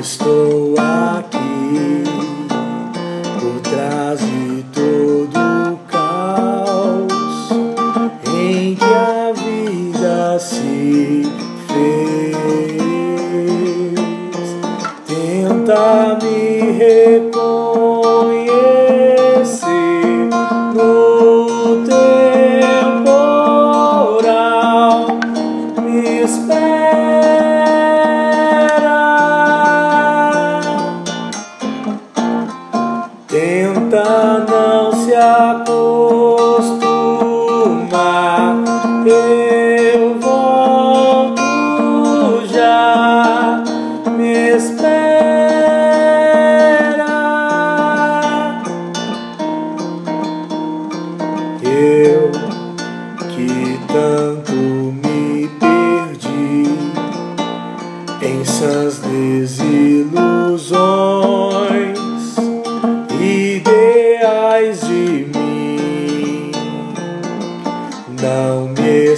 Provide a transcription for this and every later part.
estou aqui por trás de todo o caos em que a vida se fez. Tentar Acostuma, Eu volto já, me espera. Eu que tanto me perdi em sãs desilusões.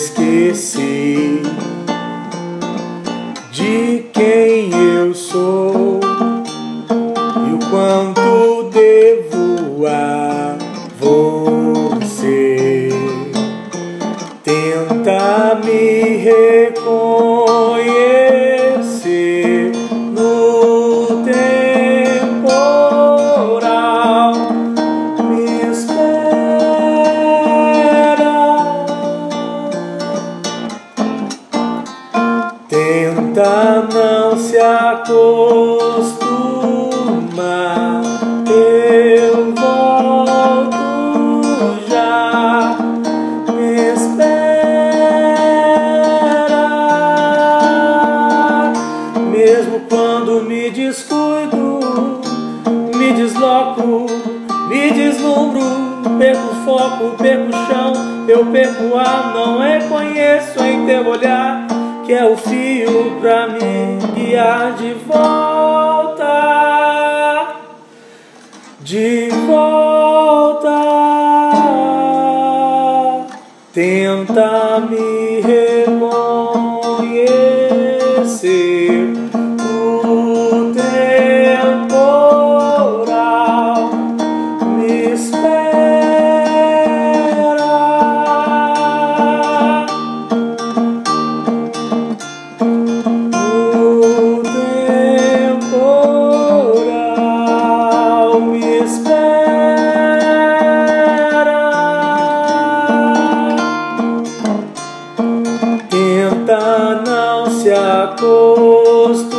Esqueci de quem eu sou e o quanto devo a você. Tenta me reconhecer Tenta não se acostumar. Eu volto já. Me espera. Mesmo quando me descuido, me desloco, me deslumbro, perco foco, perco chão, eu perco ar, não reconheço em teu olhar que é o fio pra me guiar de volta, de volta. Tenta me reconhecer se acostumar.